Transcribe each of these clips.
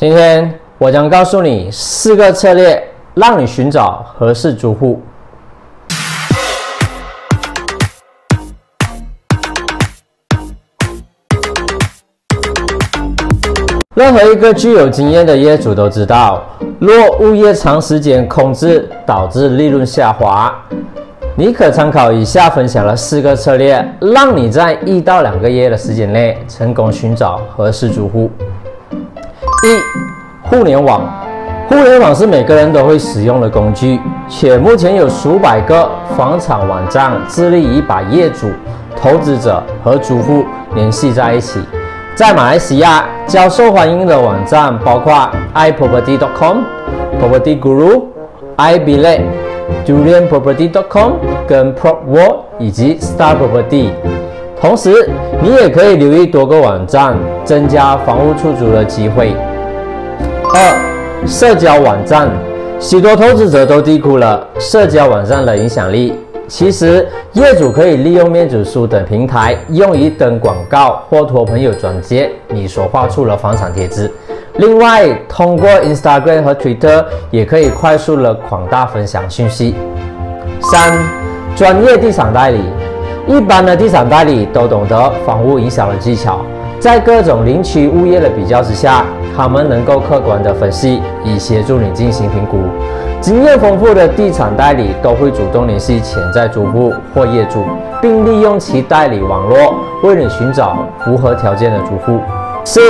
今天我将告诉你四个策略，让你寻找合适租户。任何一个具有经验的业主都知道，若物业长时间空置导致利润下滑，你可参考以下分享了四个策略，让你在一到两个月的时间内成功寻找合适租户。一、互联网，互联网是每个人都会使用的工具，且目前有数百个房产网站致力于把业主、投资者和租户联系在一起。在马来西亚较受欢迎的网站包括 iProperty.com、Property Guru、iBillet、DurianProperty.com、跟 PropWorld 以及 Star Property。同时，你也可以留意多个网站，增加房屋出租的机会。二、社交网站，许多投资者都低估了社交网站的影响力。其实，业主可以利用面子书等平台，用于登广告或托朋友转接你所画出的房产帖子。另外，通过 Instagram 和 Twitter 也可以快速的广大分享信息。三、专业地产代理，一般的地产代理都懂得房屋营销的技巧，在各种邻区物业的比较之下，他们能够客观的分析，以协助你进行评估。经验丰富的地产代理都会主动联系潜在租户或业主，并利用其代理网络为你寻找符合条件的租户。四、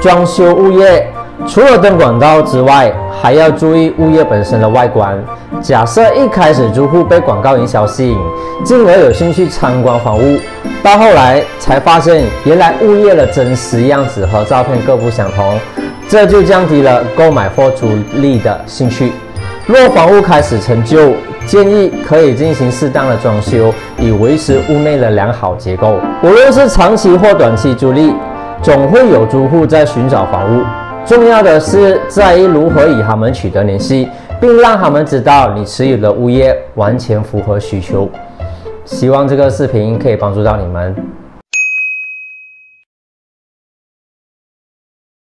装修物业，除了登广告之外，还要注意物业本身的外观。假设一开始租户被广告营销吸引，进而有兴趣参观房屋，到后来才发现原来物业的真实样子和照片各不相同，这就降低了购买或租赁的兴趣。若房屋开始陈旧，建议可以进行适当的装修，以维持屋内的良好结构。无论是长期或短期租赁，总会有租户在寻找房屋。重要的是在于如何与他们取得联系，并让他们知道你持有的物业完全符合需求。希望这个视频可以帮助到你们。